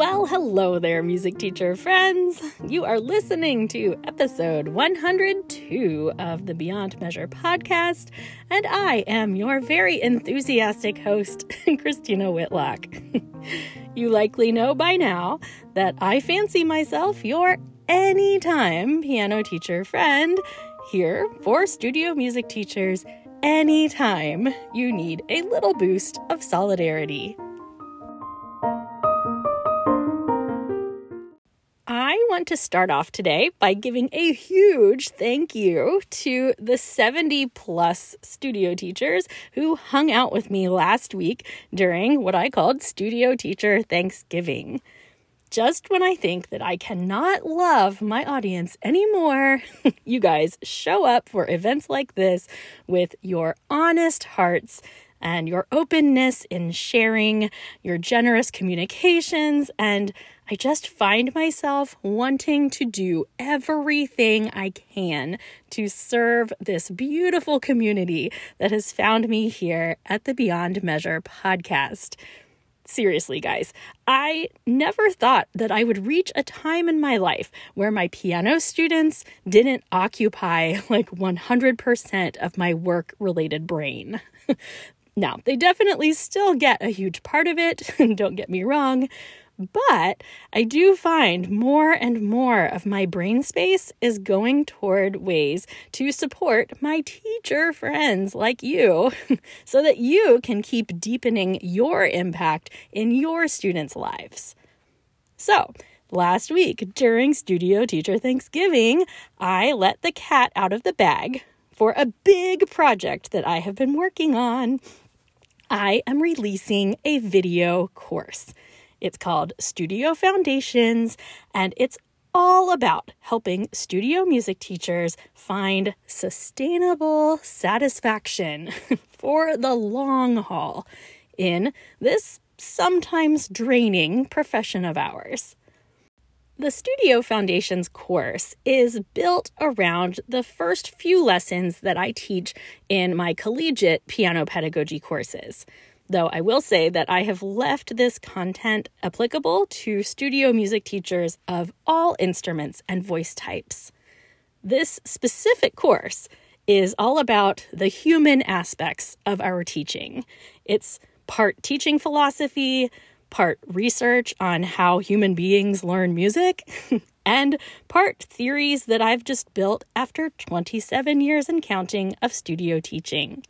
Well, hello there, music teacher friends. You are listening to episode 102 of the Beyond Measure podcast, and I am your very enthusiastic host, Christina Whitlock. you likely know by now that I fancy myself your anytime piano teacher friend here for studio music teachers anytime you need a little boost of solidarity. Want to start off today by giving a huge thank you to the 70 plus studio teachers who hung out with me last week during what I called Studio Teacher Thanksgiving. Just when I think that I cannot love my audience anymore, you guys show up for events like this with your honest hearts and your openness in sharing, your generous communications, and I just find myself wanting to do everything I can to serve this beautiful community that has found me here at the Beyond Measure podcast. Seriously, guys, I never thought that I would reach a time in my life where my piano students didn't occupy like 100% of my work related brain. now, they definitely still get a huge part of it, don't get me wrong, but I do find more and more of my brain space is going toward ways to support my teacher friends like you so that you can keep deepening your impact in your students' lives. So, last week during Studio Teacher Thanksgiving, I let the cat out of the bag for a big project that I have been working on. I am releasing a video course. It's called Studio Foundations, and it's all about helping studio music teachers find sustainable satisfaction for the long haul in this sometimes draining profession of ours. The Studio Foundations course is built around the first few lessons that I teach in my collegiate piano pedagogy courses though I will say that I have left this content applicable to studio music teachers of all instruments and voice types. This specific course is all about the human aspects of our teaching. It's part teaching philosophy, part research on how human beings learn music, and part theories that I've just built after 27 years and counting of studio teaching.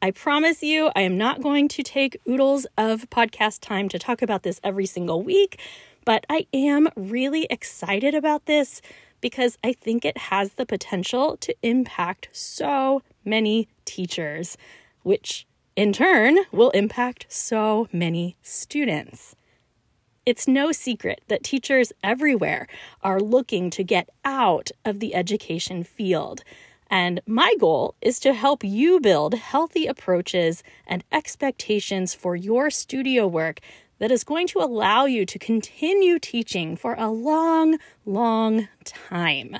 I promise you, I am not going to take oodles of podcast time to talk about this every single week, but I am really excited about this because I think it has the potential to impact so many teachers, which in turn will impact so many students. It's no secret that teachers everywhere are looking to get out of the education field and my goal is to help you build healthy approaches and expectations for your studio work that is going to allow you to continue teaching for a long, long time,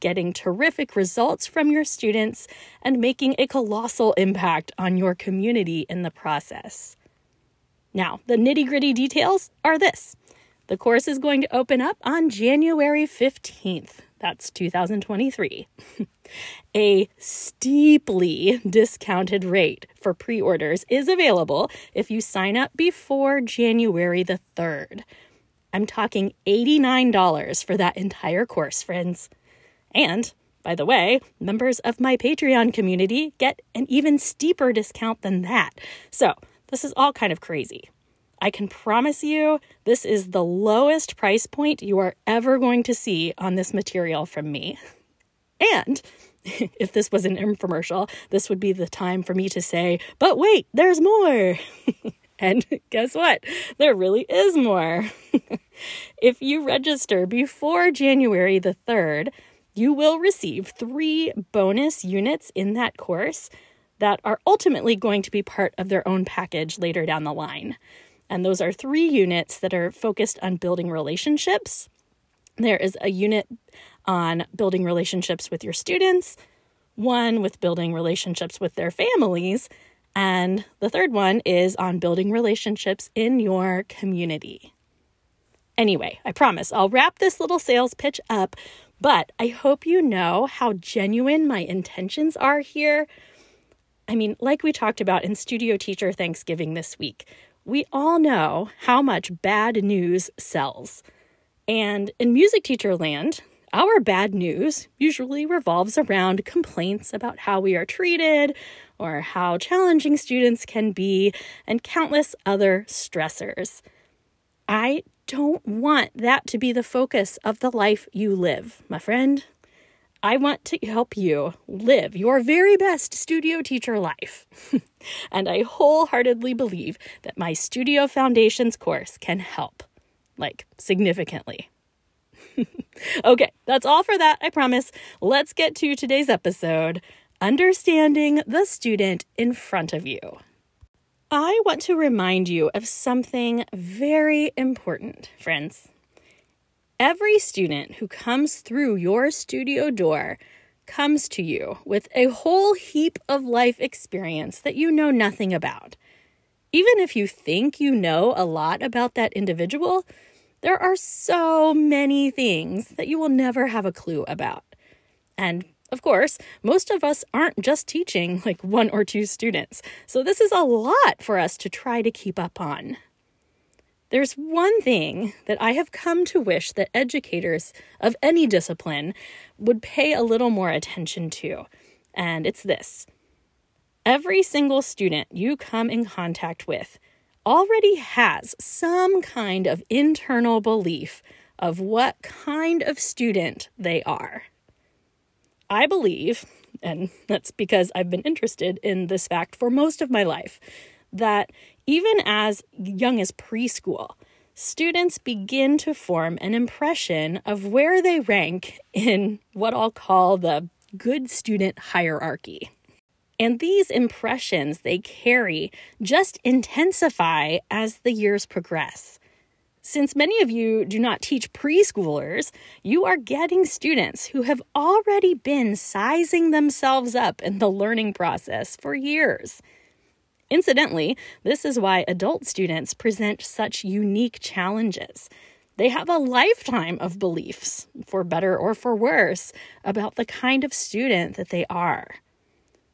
getting terrific results from your students and making a colossal impact on your community in the process. Now, the nitty gritty details are this the course is going to open up on January 15th. That's 2023. a steeply discounted rate for pre orders is available if you sign up before January the 3rd. I'm talking $89 for that entire course, friends. And, by the way, members of my Patreon community get an even steeper discount than that. So, this is all kind of crazy. I can promise you this is the lowest price point you are ever going to see on this material from me. And if this was an infomercial, this would be the time for me to say, but wait, there's more. and guess what? There really is more. if you register before January the 3rd, you will receive three bonus units in that course that are ultimately going to be part of their own package later down the line. And those are three units that are focused on building relationships. There is a unit on building relationships with your students, one with building relationships with their families, and the third one is on building relationships in your community. Anyway, I promise I'll wrap this little sales pitch up, but I hope you know how genuine my intentions are here. I mean, like we talked about in Studio Teacher Thanksgiving this week, we all know how much bad news sells. And in music teacher land, our bad news usually revolves around complaints about how we are treated or how challenging students can be, and countless other stressors. I don't want that to be the focus of the life you live, my friend. I want to help you live your very best studio teacher life. and I wholeheartedly believe that my Studio Foundations course can help, like significantly. okay, that's all for that, I promise. Let's get to today's episode Understanding the Student in Front of You. I want to remind you of something very important, friends. Every student who comes through your studio door comes to you with a whole heap of life experience that you know nothing about. Even if you think you know a lot about that individual, there are so many things that you will never have a clue about. And of course, most of us aren't just teaching like one or two students, so this is a lot for us to try to keep up on. There's one thing that I have come to wish that educators of any discipline would pay a little more attention to, and it's this. Every single student you come in contact with already has some kind of internal belief of what kind of student they are. I believe, and that's because I've been interested in this fact for most of my life, that even as young as preschool, students begin to form an impression of where they rank in what I'll call the good student hierarchy. And these impressions they carry just intensify as the years progress. Since many of you do not teach preschoolers, you are getting students who have already been sizing themselves up in the learning process for years. Incidentally, this is why adult students present such unique challenges. They have a lifetime of beliefs, for better or for worse, about the kind of student that they are.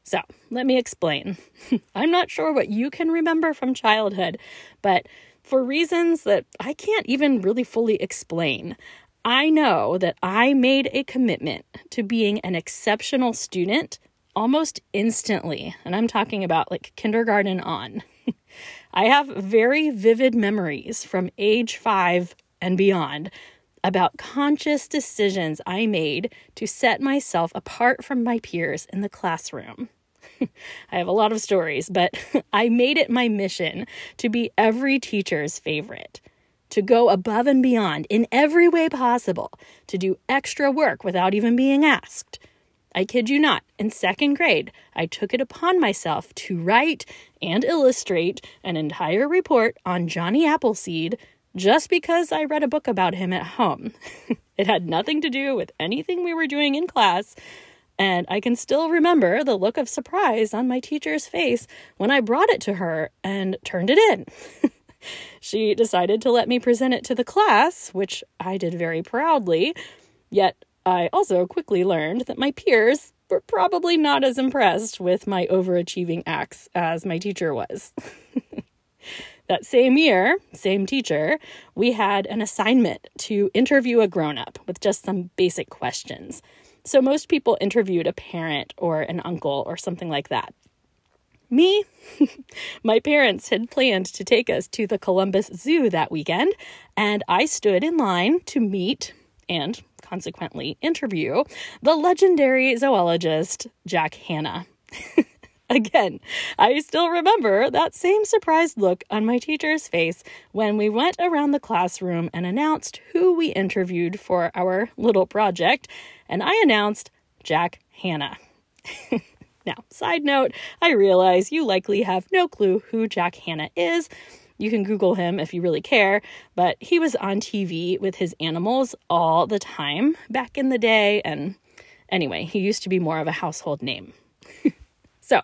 So, let me explain. I'm not sure what you can remember from childhood, but for reasons that I can't even really fully explain. I know that I made a commitment to being an exceptional student almost instantly, and I'm talking about like kindergarten on. I have very vivid memories from age five and beyond about conscious decisions I made to set myself apart from my peers in the classroom. I have a lot of stories, but I made it my mission to be every teacher's favorite, to go above and beyond in every way possible, to do extra work without even being asked. I kid you not, in second grade, I took it upon myself to write and illustrate an entire report on Johnny Appleseed just because I read a book about him at home. it had nothing to do with anything we were doing in class, and I can still remember the look of surprise on my teacher's face when I brought it to her and turned it in. she decided to let me present it to the class, which I did very proudly. Yet I also quickly learned that my peers were probably not as impressed with my overachieving acts as my teacher was. that same year, same teacher, we had an assignment to interview a grown up with just some basic questions. So most people interviewed a parent or an uncle or something like that. Me, my parents had planned to take us to the Columbus Zoo that weekend, and I stood in line to meet and consequently interview the legendary zoologist Jack Hanna. Again, I still remember that same surprised look on my teacher's face when we went around the classroom and announced who we interviewed for our little project, and I announced Jack Hanna. now, side note, I realize you likely have no clue who Jack Hanna is. You can Google him if you really care, but he was on TV with his animals all the time back in the day, and anyway, he used to be more of a household name. So,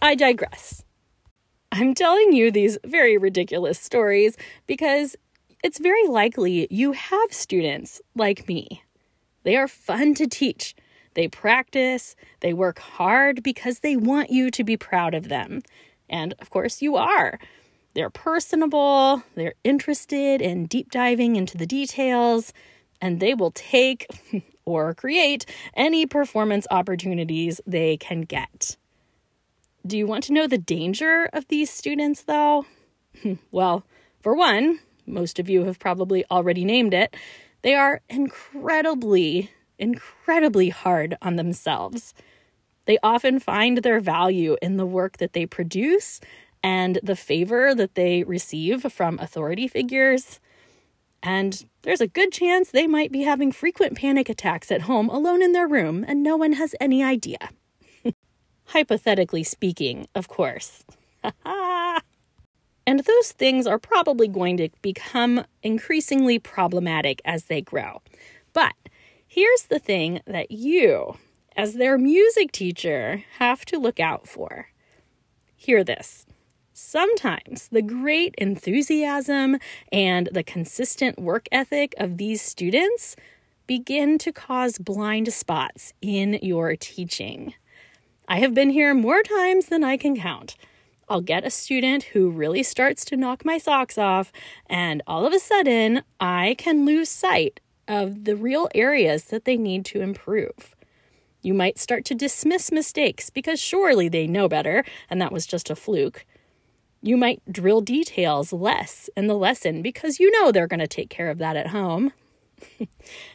I digress. I'm telling you these very ridiculous stories because it's very likely you have students like me. They are fun to teach. They practice, they work hard because they want you to be proud of them. And of course, you are. They're personable, they're interested in deep diving into the details, and they will take or create any performance opportunities they can get. Do you want to know the danger of these students, though? well, for one, most of you have probably already named it, they are incredibly, incredibly hard on themselves. They often find their value in the work that they produce and the favor that they receive from authority figures. And there's a good chance they might be having frequent panic attacks at home alone in their room and no one has any idea. Hypothetically speaking, of course. and those things are probably going to become increasingly problematic as they grow. But here's the thing that you, as their music teacher, have to look out for. Hear this. Sometimes the great enthusiasm and the consistent work ethic of these students begin to cause blind spots in your teaching. I have been here more times than I can count. I'll get a student who really starts to knock my socks off, and all of a sudden, I can lose sight of the real areas that they need to improve. You might start to dismiss mistakes because surely they know better, and that was just a fluke. You might drill details less in the lesson because you know they're going to take care of that at home.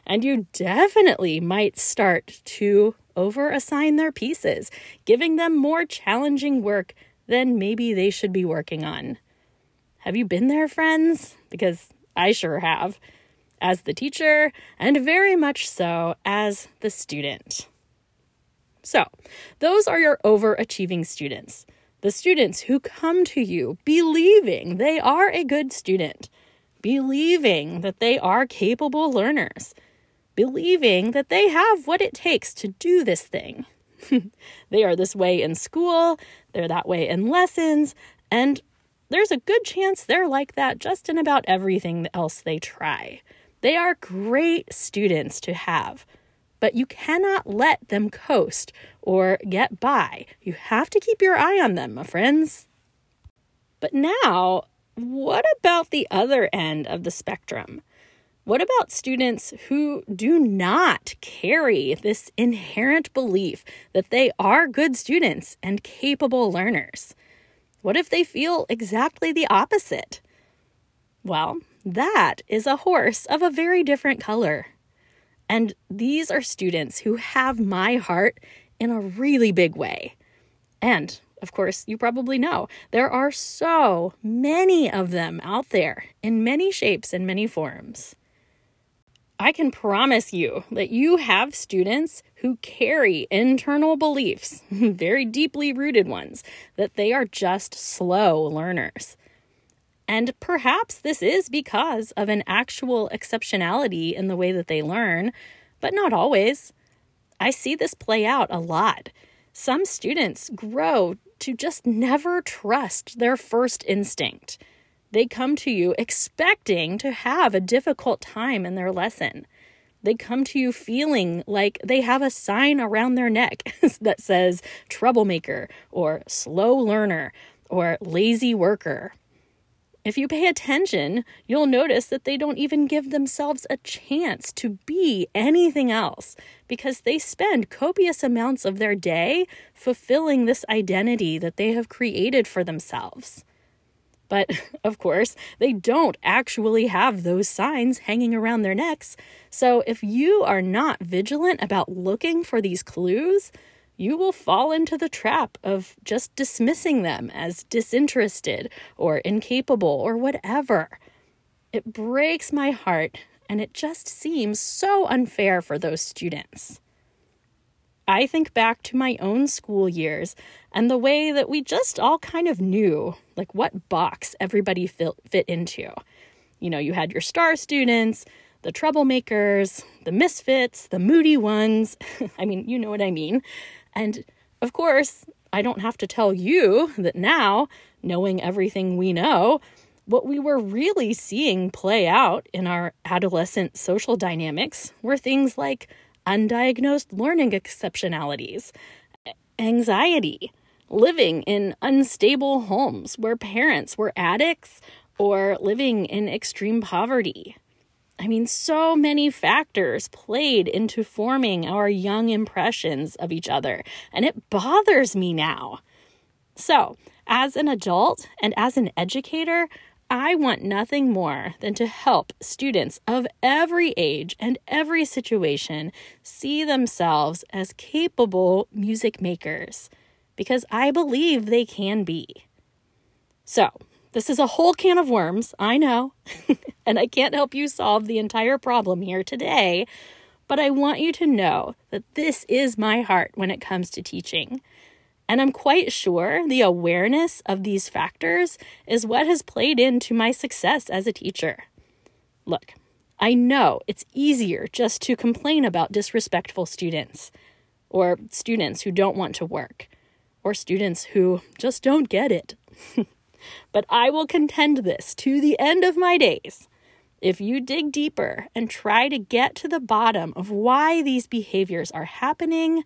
and you definitely might start to over assign their pieces, giving them more challenging work than maybe they should be working on. Have you been there, friends? Because I sure have, as the teacher, and very much so as the student. So, those are your overachieving students. The students who come to you believing they are a good student, believing that they are capable learners, believing that they have what it takes to do this thing. they are this way in school, they're that way in lessons, and there's a good chance they're like that just in about everything else they try. They are great students to have, but you cannot let them coast or get by. You have to keep your eye on them, my friends. But now, what about the other end of the spectrum? What about students who do not carry this inherent belief that they are good students and capable learners? What if they feel exactly the opposite? Well, that is a horse of a very different color. And these are students who have my heart in a really big way. And of course, you probably know there are so many of them out there in many shapes and many forms. I can promise you that you have students who carry internal beliefs, very deeply rooted ones, that they are just slow learners. And perhaps this is because of an actual exceptionality in the way that they learn, but not always. I see this play out a lot. Some students grow to just never trust their first instinct. They come to you expecting to have a difficult time in their lesson. They come to you feeling like they have a sign around their neck that says troublemaker or slow learner or lazy worker. If you pay attention, you'll notice that they don't even give themselves a chance to be anything else because they spend copious amounts of their day fulfilling this identity that they have created for themselves. But of course, they don't actually have those signs hanging around their necks. So if you are not vigilant about looking for these clues, you will fall into the trap of just dismissing them as disinterested or incapable or whatever. It breaks my heart and it just seems so unfair for those students. I think back to my own school years and the way that we just all kind of knew, like, what box everybody fit, fit into. You know, you had your star students, the troublemakers, the misfits, the moody ones. I mean, you know what I mean. And of course, I don't have to tell you that now, knowing everything we know, What we were really seeing play out in our adolescent social dynamics were things like undiagnosed learning exceptionalities, anxiety, living in unstable homes where parents were addicts or living in extreme poverty. I mean, so many factors played into forming our young impressions of each other, and it bothers me now. So, as an adult and as an educator, I want nothing more than to help students of every age and every situation see themselves as capable music makers because I believe they can be. So, this is a whole can of worms, I know, and I can't help you solve the entire problem here today, but I want you to know that this is my heart when it comes to teaching. And I'm quite sure the awareness of these factors is what has played into my success as a teacher. Look, I know it's easier just to complain about disrespectful students, or students who don't want to work, or students who just don't get it. but I will contend this to the end of my days. If you dig deeper and try to get to the bottom of why these behaviors are happening,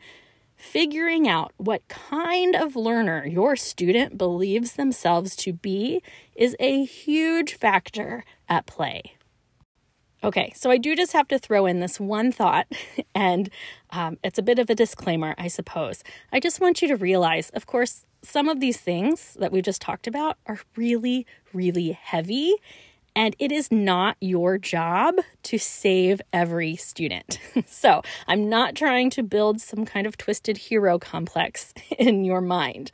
Figuring out what kind of learner your student believes themselves to be is a huge factor at play. Okay, so I do just have to throw in this one thought, and um, it's a bit of a disclaimer, I suppose. I just want you to realize, of course, some of these things that we just talked about are really, really heavy and it is not your job to save every student. so, I'm not trying to build some kind of twisted hero complex in your mind.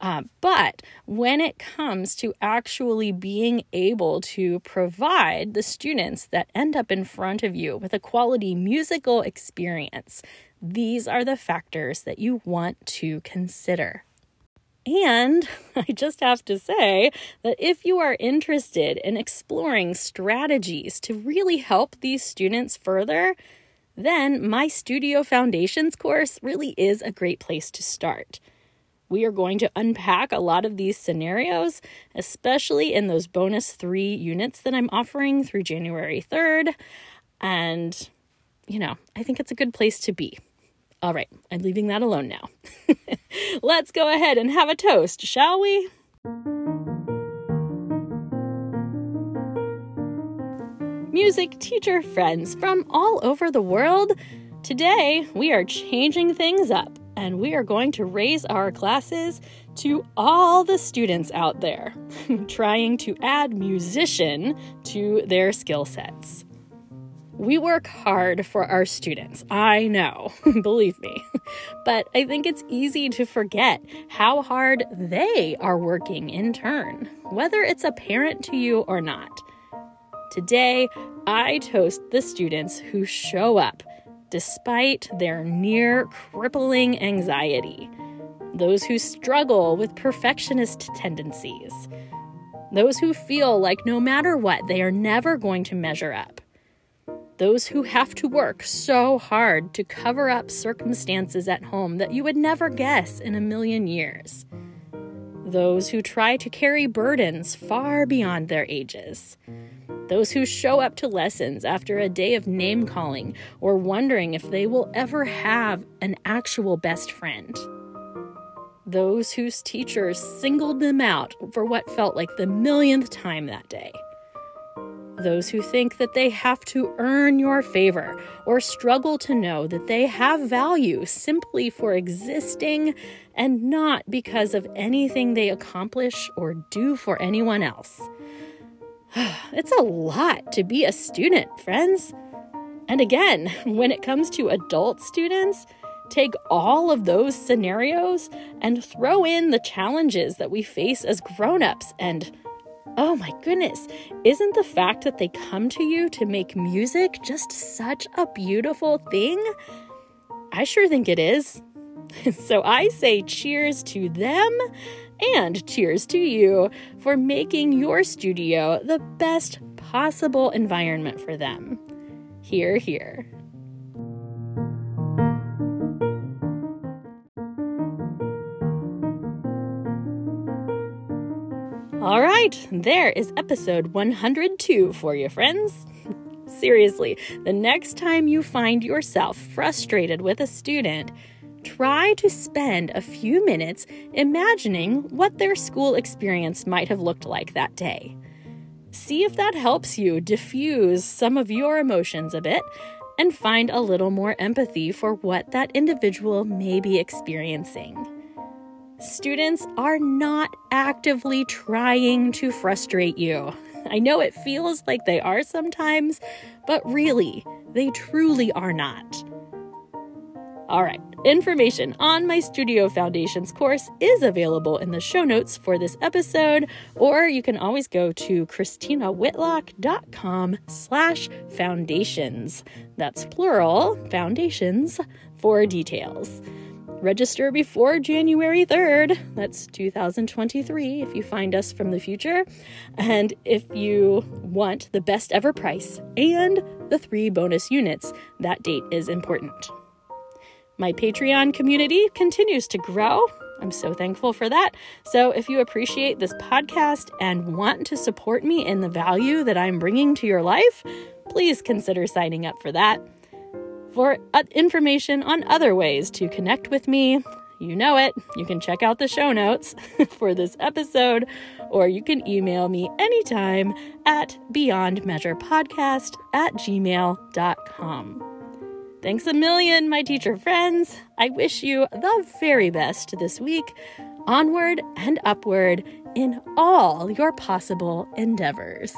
Uh, but when it comes to actually being able to provide the students that end up in front of you with a quality musical experience, these are the factors that you want to consider. And I just have to say that if you are interested in exploring strategies to really help these students further, then my Studio Foundations course really is a great place to start. We are going to unpack a lot of these scenarios, especially in those bonus three units that I'm offering through January 3rd. And, you know, I think it's a good place to be. All right, I'm leaving that alone now. Let's go ahead and have a toast, shall we? Music teacher friends from all over the world, today we are changing things up and we are going to raise our classes to all the students out there trying to add musician to their skill sets. We work hard for our students. I know, believe me. But I think it's easy to forget how hard they are working in turn, whether it's apparent to you or not. Today, I toast the students who show up despite their near crippling anxiety, those who struggle with perfectionist tendencies, those who feel like no matter what, they are never going to measure up those who have to work so hard to cover up circumstances at home that you would never guess in a million years. Those who try to carry burdens far beyond their ages. Those who show up to lessons after a day of name calling or wondering if they will ever have an actual best friend. Those whose teachers singled them out for what felt like the millionth time that day those who think that they have to earn your favor or struggle to know that they have value simply for existing and not because of anything they accomplish or do for anyone else. It's a lot to be a student, friends. And again, when it comes to adult students, take all of those scenarios and throw in the challenges that we face as grown-ups and Oh my goodness, isn't the fact that they come to you to make music just such a beautiful thing? I sure think it is. so I say cheers to them and cheers to you for making your studio the best possible environment for them. Hear, hear. Right, there is episode 102 for you, friends. Seriously, the next time you find yourself frustrated with a student, try to spend a few minutes imagining what their school experience might have looked like that day. See if that helps you diffuse some of your emotions a bit and find a little more empathy for what that individual may be experiencing. Students are not actively trying to frustrate you. I know it feels like they are sometimes, but really, they truly are not. All right, information on my Studio Foundations course is available in the show notes for this episode, or you can always go to christinawhitlock.com slash foundations. That's plural, foundations, for details. Register before January 3rd. That's 2023 if you find us from the future. And if you want the best ever price and the three bonus units, that date is important. My Patreon community continues to grow. I'm so thankful for that. So, if you appreciate this podcast and want to support me in the value that I'm bringing to your life, please consider signing up for that. For uh, information on other ways to connect with me, you know it. You can check out the show notes for this episode, or you can email me anytime at beyondmeasurepodcast at gmail.com. Thanks a million, my teacher friends. I wish you the very best this week, onward and upward in all your possible endeavors.